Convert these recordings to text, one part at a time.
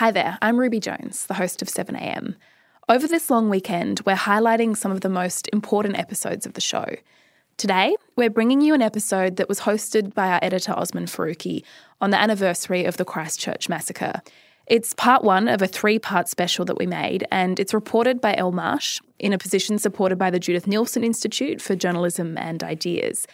Hi there, I'm Ruby Jones, the host of 7am. Over this long weekend, we're highlighting some of the most important episodes of the show. Today, we're bringing you an episode that was hosted by our editor Osman Faruqi on the anniversary of the Christchurch massacre. It's part one of a three part special that we made, and it's reported by Elle Marsh in a position supported by the Judith Neilson Institute for Journalism and Ideas.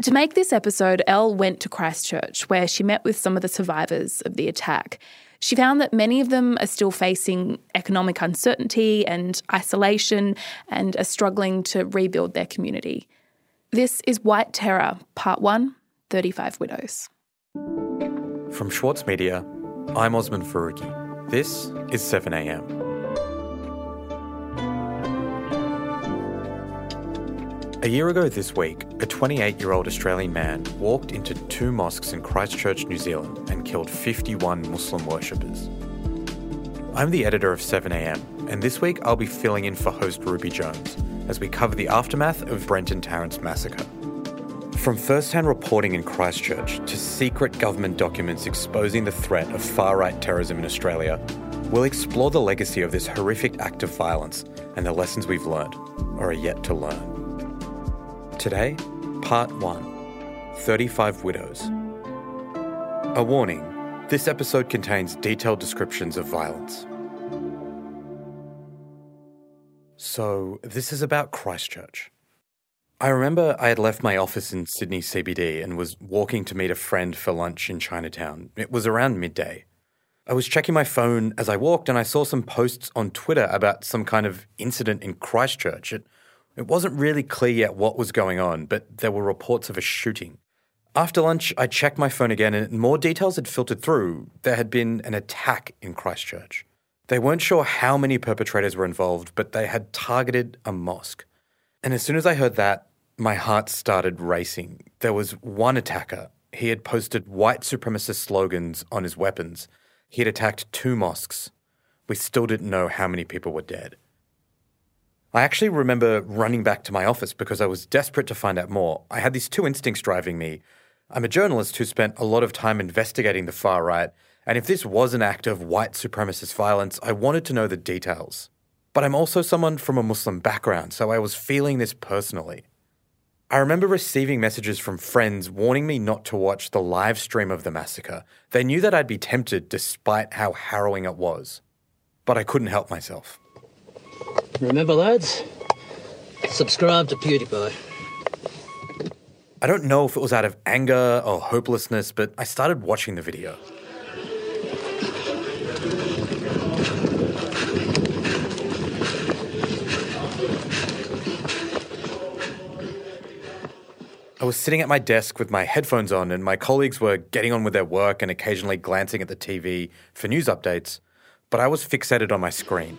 To make this episode, Elle went to Christchurch, where she met with some of the survivors of the attack. She found that many of them are still facing economic uncertainty and isolation and are struggling to rebuild their community. This is White Terror, Part 1 35 Widows. From Schwartz Media, I'm Osman Faruqi. This is 7am. A year ago this week, a 28 year old Australian man walked into two mosques in Christchurch, New Zealand, and killed 51 Muslim worshippers. I'm the editor of 7am, and this week I'll be filling in for host Ruby Jones as we cover the aftermath of Brenton Tarrant's massacre. From first hand reporting in Christchurch to secret government documents exposing the threat of far right terrorism in Australia, we'll explore the legacy of this horrific act of violence and the lessons we've learned or are yet to learn. Today, Part 1 35 Widows. A warning this episode contains detailed descriptions of violence. So, this is about Christchurch. I remember I had left my office in Sydney CBD and was walking to meet a friend for lunch in Chinatown. It was around midday. I was checking my phone as I walked and I saw some posts on Twitter about some kind of incident in Christchurch. It, it wasn't really clear yet what was going on, but there were reports of a shooting. After lunch, I checked my phone again and more details had filtered through. There had been an attack in Christchurch. They weren't sure how many perpetrators were involved, but they had targeted a mosque. And as soon as I heard that, my heart started racing. There was one attacker. He had posted white supremacist slogans on his weapons. He had attacked two mosques. We still didn't know how many people were dead. I actually remember running back to my office because I was desperate to find out more. I had these two instincts driving me. I'm a journalist who spent a lot of time investigating the far right, and if this was an act of white supremacist violence, I wanted to know the details. But I'm also someone from a Muslim background, so I was feeling this personally. I remember receiving messages from friends warning me not to watch the live stream of the massacre. They knew that I'd be tempted despite how harrowing it was. But I couldn't help myself. Remember, lads, subscribe to PewDiePie. I don't know if it was out of anger or hopelessness, but I started watching the video. I was sitting at my desk with my headphones on, and my colleagues were getting on with their work and occasionally glancing at the TV for news updates, but I was fixated on my screen.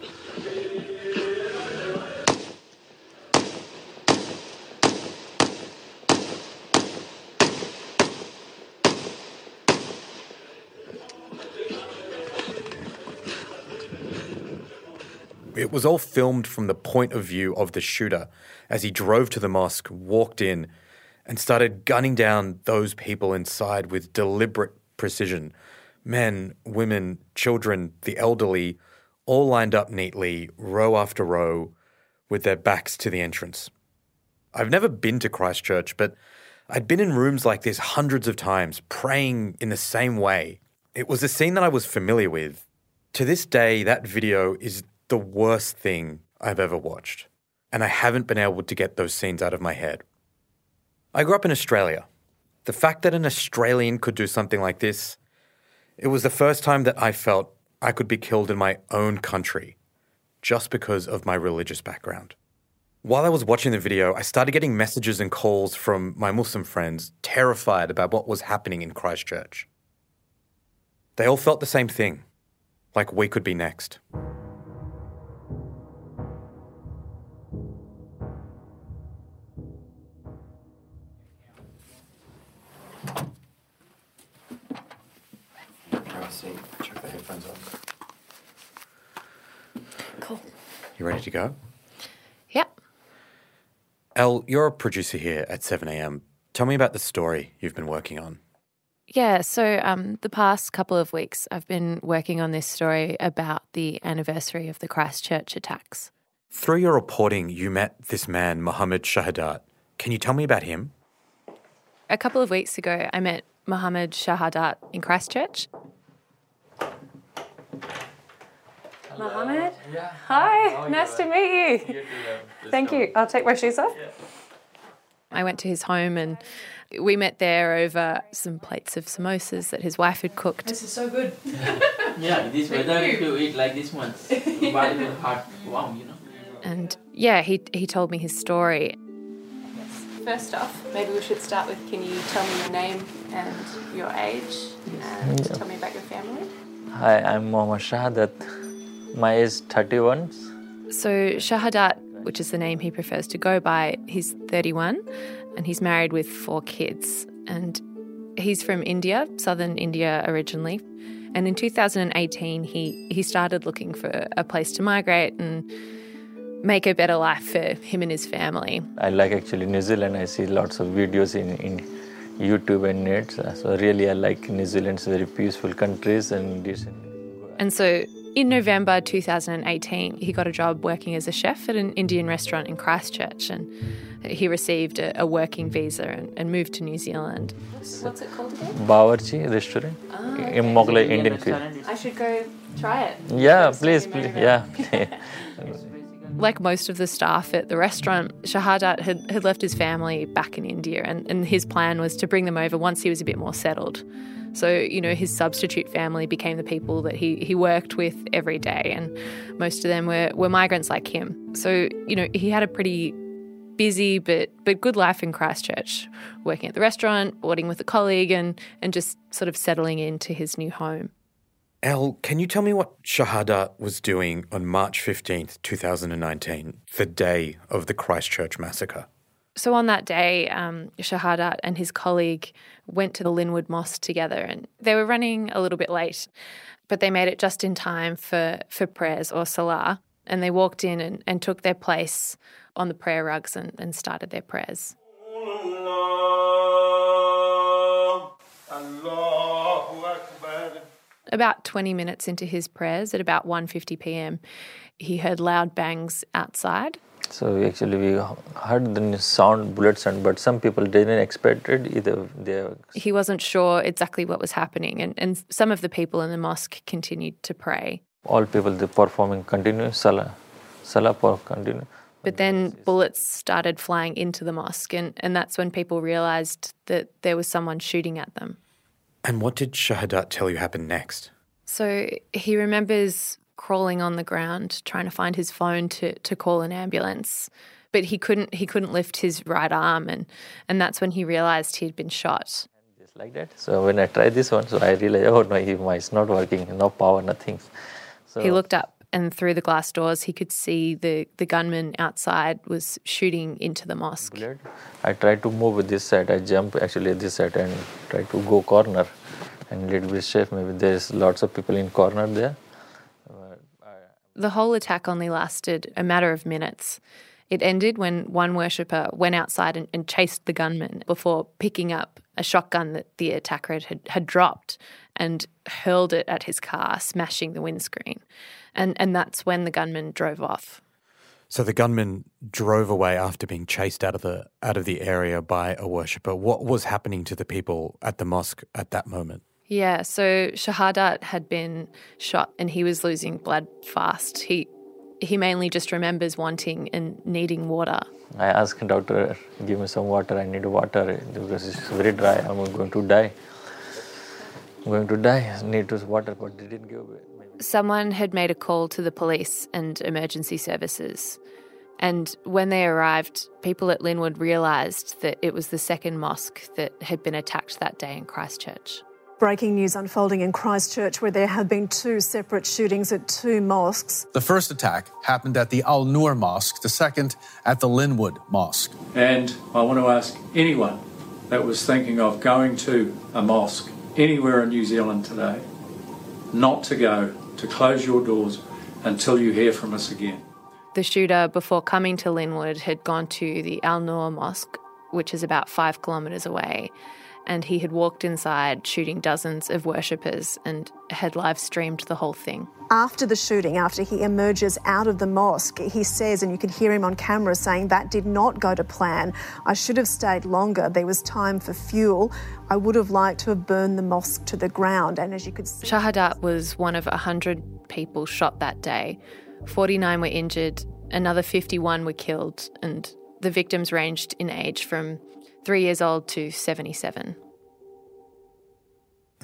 It was all filmed from the point of view of the shooter as he drove to the mosque, walked in, and started gunning down those people inside with deliberate precision men, women, children, the elderly, all lined up neatly, row after row, with their backs to the entrance. I've never been to Christchurch, but I'd been in rooms like this hundreds of times, praying in the same way. It was a scene that I was familiar with. To this day, that video is the worst thing I've ever watched, and I haven't been able to get those scenes out of my head. I grew up in Australia. The fact that an Australian could do something like this, it was the first time that I felt I could be killed in my own country just because of my religious background. While I was watching the video, I started getting messages and calls from my Muslim friends, terrified about what was happening in Christchurch. They all felt the same thing, like we could be next. Check the headphones on. Cool. You ready to go? Yep. Elle, you're a producer here at 7am. Tell me about the story you've been working on. Yeah, so um, the past couple of weeks, I've been working on this story about the anniversary of the Christchurch attacks. Through your reporting, you met this man, Mohammed Shahadat. Can you tell me about him? A couple of weeks ago, I met Mohammed Shahadat in Christchurch. Mohammed? Yeah. Hi, nice to meet you. Thank you. I'll take my shoes off. I went to his home and we met there over some plates of samosas that his wife had cooked. This is so good. Yeah, this weather if you eat like this one, body will heart warm, you know. And yeah, he, he told me his story. First off, maybe we should start with can you tell me your name and your age and tell me about your family? Hi, I'm Mohammed Shahadat. My age 31. So Shahadat, which is the name he prefers to go by, he's 31 and he's married with four kids. And he's from India, southern India originally. And in 2018, he, he started looking for a place to migrate and make a better life for him and his family. I like actually New Zealand. I see lots of videos in, in YouTube and net. So really I like New Zealand's very peaceful countries and decent. And so in November 2018, he got a job working as a chef at an Indian restaurant in Christchurch. And he received a, a working visa and, and moved to New Zealand. What's it called again? Bawarchi restaurant ah, in Mughlai Indian food. I should go try it. Yeah, please, please. Yeah. Like most of the staff at the restaurant, Shahadat had, had left his family back in India, and, and his plan was to bring them over once he was a bit more settled. So, you know, his substitute family became the people that he, he worked with every day, and most of them were, were migrants like him. So, you know, he had a pretty busy but but good life in Christchurch, working at the restaurant, boarding with a colleague, and and just sort of settling into his new home. Elle, can you tell me what Shahadat was doing on March 15th, 2019, the day of the Christchurch massacre? So on that day, um, Shahadat and his colleague went to the Linwood Mosque together, and they were running a little bit late, but they made it just in time for for prayers or salah, and they walked in and, and took their place on the prayer rugs and, and started their prayers. About 20 minutes into his prayers, at about 1:50 p.m., he heard loud bangs outside. So actually we heard the sound, bullet sound, but some people didn't expect it either. They He wasn't sure exactly what was happening, and, and some of the people in the mosque continued to pray. all people they performing continue salah, salah for continue. But then bullets started flying into the mosque, and, and that's when people realized that there was someone shooting at them. And what did Shahadat tell you happened next? So he remembers crawling on the ground, trying to find his phone to, to call an ambulance. But he couldn't he couldn't lift his right arm and, and that's when he realized he'd been shot. Just like that. So when I tried this one, so I realized, oh no, he, it's not working, no power, nothing. So He looked up and through the glass doors he could see the, the gunman outside was shooting into the mosque. I tried to move with this side. I jump actually this side and try to go corner and little bit safe. Maybe there's lots of people in corner there. The whole attack only lasted a matter of minutes. It ended when one worshipper went outside and, and chased the gunman before picking up a shotgun that the attacker had, had dropped and hurled it at his car, smashing the windscreen. And, and that's when the gunman drove off. So the gunman drove away after being chased out of the out of the area by a worshipper. What was happening to the people at the mosque at that moment? Yeah, so Shahadat had been shot and he was losing blood fast. He he mainly just remembers wanting and needing water. I asked doctor, give me some water. I need water because it's very dry. I'm going to die. I'm going to die. I need to water, but they didn't give it. Someone had made a call to the police and emergency services. And when they arrived, people at Linwood realised that it was the second mosque that had been attacked that day in Christchurch. Breaking news unfolding in Christchurch, where there have been two separate shootings at two mosques. The first attack happened at the Al Noor Mosque, the second at the Linwood Mosque. And I want to ask anyone that was thinking of going to a mosque anywhere in New Zealand today not to go, to close your doors until you hear from us again. The shooter, before coming to Linwood, had gone to the Al Noor Mosque, which is about five kilometres away, and he had walked inside shooting dozens of worshippers and had live streamed the whole thing. After the shooting, after he emerges out of the mosque, he says, and you can hear him on camera saying, That did not go to plan. I should have stayed longer. There was time for fuel. I would have liked to have burned the mosque to the ground. And as you could see, Shahadat was one of 100 people shot that day. 49 were injured, another 51 were killed, and the victims ranged in age from three years old to 77.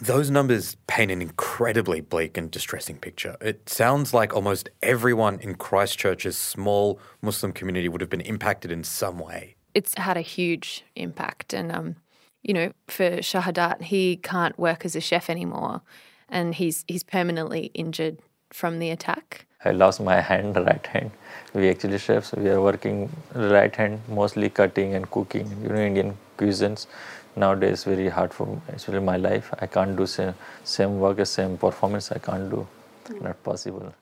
Those numbers paint an incredibly bleak and distressing picture. It sounds like almost everyone in Christchurch's small Muslim community would have been impacted in some way. It's had a huge impact. And, um, you know, for Shahadat, he can't work as a chef anymore. And he's, he's permanently injured from the attack. I lost my hand, right hand. We actually chefs, we are working right hand, mostly cutting and cooking, you know, Indian cuisines. Nowadays, very hard for actually my life. I can't do same, same work, same performance. I can't do, not possible.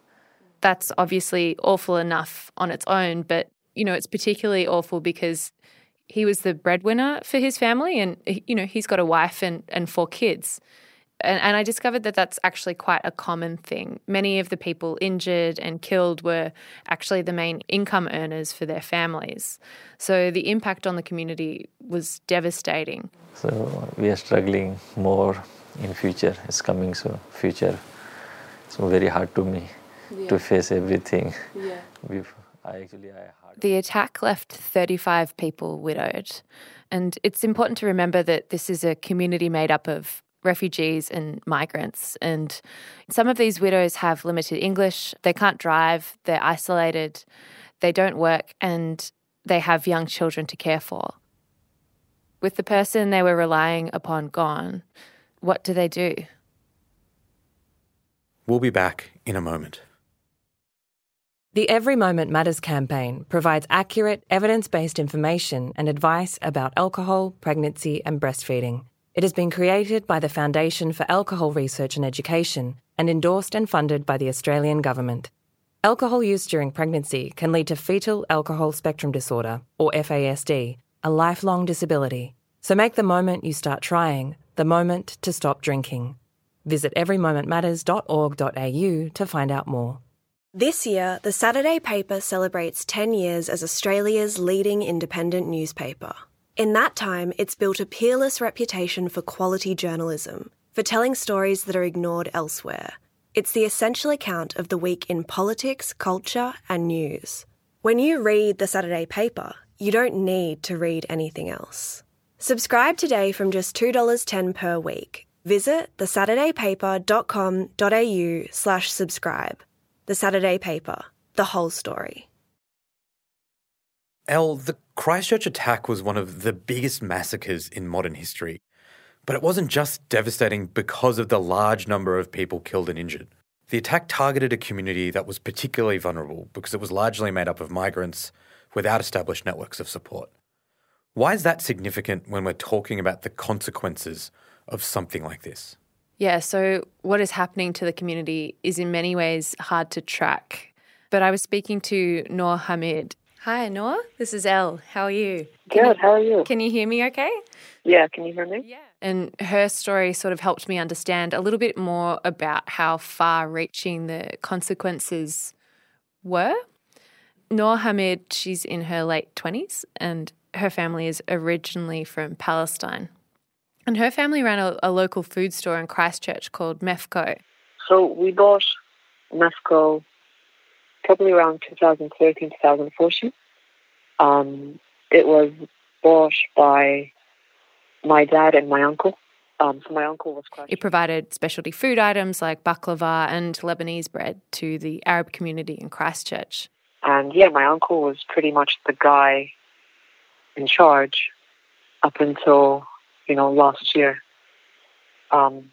That's obviously awful enough on its own, but you know, it's particularly awful because he was the breadwinner for his family, and you know, he's got a wife and and four kids and, and I discovered that that's actually quite a common thing. Many of the people injured and killed were actually the main income earners for their families. So the impact on the community was devastating. So we are struggling more in future. It's coming so future. It's very hard to me yeah. to face everything. Yeah. We've, I actually I the attack left 35 people widowed. And it's important to remember that this is a community made up of refugees and migrants. And some of these widows have limited English, they can't drive, they're isolated, they don't work, and they have young children to care for. With the person they were relying upon gone, what do they do? We'll be back in a moment. The Every Moment Matters campaign provides accurate, evidence based information and advice about alcohol, pregnancy, and breastfeeding. It has been created by the Foundation for Alcohol Research and Education and endorsed and funded by the Australian Government. Alcohol use during pregnancy can lead to fetal alcohol spectrum disorder, or FASD, a lifelong disability. So make the moment you start trying the moment to stop drinking. Visit everymomentmatters.org.au to find out more. This year, the Saturday paper celebrates 10 years as Australia's leading independent newspaper. In that time, it's built a peerless reputation for quality journalism, for telling stories that are ignored elsewhere. It's the essential account of the week in politics, culture, and news. When you read the Saturday paper, you don't need to read anything else. Subscribe today from just $2.10 per week. Visit thesaturdaypaper.com.au slash subscribe. The Saturday Paper, the whole story. Elle, the Christchurch attack was one of the biggest massacres in modern history. But it wasn't just devastating because of the large number of people killed and injured. The attack targeted a community that was particularly vulnerable because it was largely made up of migrants without established networks of support. Why is that significant when we're talking about the consequences of something like this? Yeah, so what is happening to the community is in many ways hard to track. But I was speaking to Noor Hamid, Hi, Noor. This is Elle. How are you? Good. You, how are you? Can you hear me okay? Yeah, can you hear me? Yeah. And her story sort of helped me understand a little bit more about how far reaching the consequences were. Noor Hamid, she's in her late 20s and her family is originally from Palestine. And her family ran a, a local food store in Christchurch called Mefco. So we bought Mefco probably around 2013, 2014. Um, it was bought by my dad and my uncle. Um, so my uncle was It provided specialty food items like baklava and Lebanese bread to the Arab community in Christchurch. And yeah, my uncle was pretty much the guy in charge up until you know last year, um,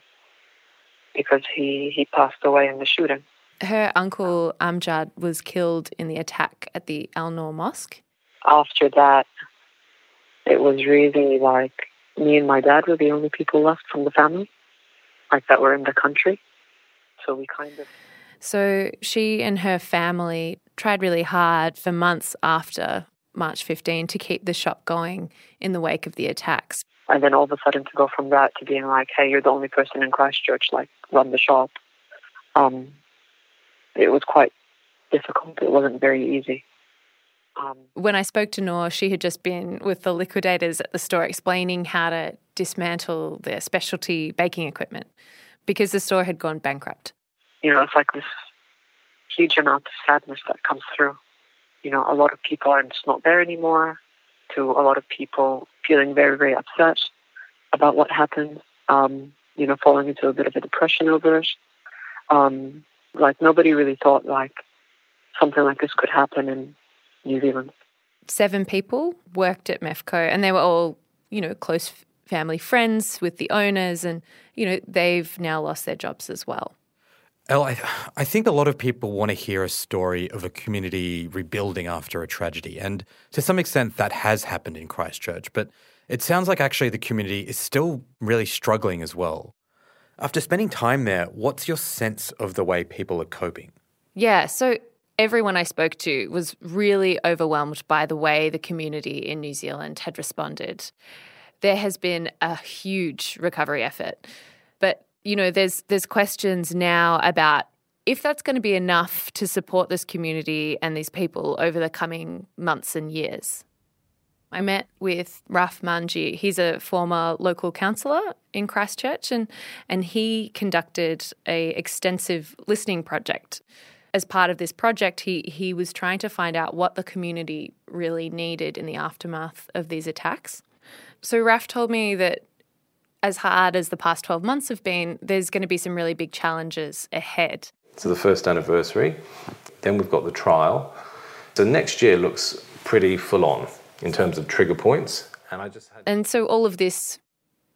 because he he passed away in the shooting her uncle Amjad was killed in the attack at the Al Noor Mosque. After that, it was really like me and my dad were the only people left from the family, like that were in the country. So we kind of. So she and her family tried really hard for months after March 15 to keep the shop going in the wake of the attacks. And then all of a sudden to go from that to being like, hey, you're the only person in Christchurch, like, run the shop. Um, it was quite difficult. It wasn't very easy. Um, when I spoke to Noor, she had just been with the liquidators at the store explaining how to dismantle their specialty baking equipment because the store had gone bankrupt. You know, it's like this huge amount of sadness that comes through. You know, a lot of people are just not there anymore, to a lot of people feeling very, very upset about what happened, um, you know, falling into a bit of a depression over it. Um, like, nobody really thought, like, something like this could happen in New Zealand. Seven people worked at MEFCO and they were all, you know, close family friends with the owners and, you know, they've now lost their jobs as well. Elle, I, I think a lot of people want to hear a story of a community rebuilding after a tragedy. And to some extent, that has happened in Christchurch. But it sounds like actually the community is still really struggling as well. After spending time there, what's your sense of the way people are coping? Yeah, so everyone I spoke to was really overwhelmed by the way the community in New Zealand had responded. There has been a huge recovery effort. But you know, there's there's questions now about if that's going to be enough to support this community and these people over the coming months and years. I met with Raf Manji. He's a former local councillor in Christchurch and and he conducted a extensive listening project. As part of this project, he he was trying to find out what the community really needed in the aftermath of these attacks. So Raf told me that as hard as the past 12 months have been, there's going to be some really big challenges ahead. So the first anniversary, then we've got the trial. So next year looks pretty full on in terms of trigger points. And I just had And so all of this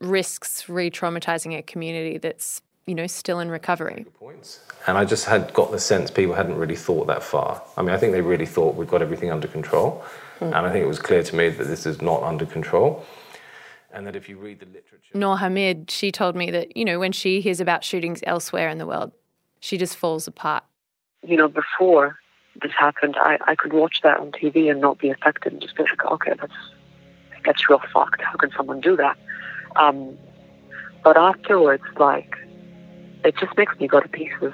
risks re-traumatizing a community that's, you know, still in recovery. Points. And I just had got the sense people hadn't really thought that far. I mean, I think they really thought we've got everything under control. Mm. And I think it was clear to me that this is not under control and that if you read the literature. Noor Hamid, she told me that, you know, when she hears about shootings elsewhere in the world, she just falls apart. You know, before this happened, I, I could watch that on TV and not be affected and just be like, okay, that's, that's real fucked. How can someone do that? Um, but afterwards, like, it just makes me go to pieces.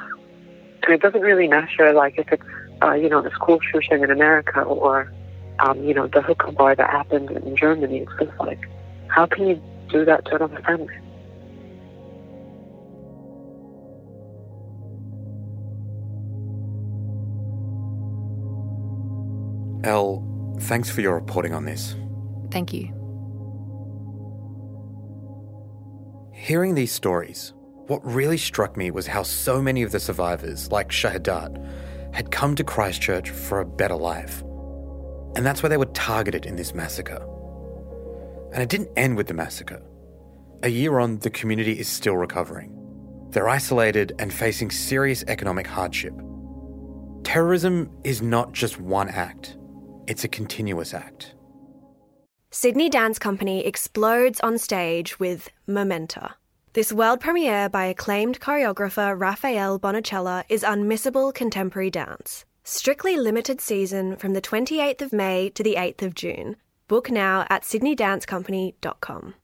And it doesn't really matter, like, if it's, uh, you know, the school shooting in America or, um, you know, the hookah bar that happened in Germany. It's just like, how can you do that to another family? Elle, thanks for your reporting on this. Thank you. Hearing these stories, what really struck me was how so many of the survivors, like Shahadat, had come to Christchurch for a better life. And that's why they were targeted in this massacre. And it didn't end with the massacre. A year on, the community is still recovering. They're isolated and facing serious economic hardship. Terrorism is not just one act, it's a continuous act. Sydney Dance Company explodes on stage with Momenta. This world premiere by acclaimed choreographer Rafael Bonachela is unmissable contemporary dance. Strictly limited season from the 28th of May to the 8th of June. Book now at sydneydancecompany.com.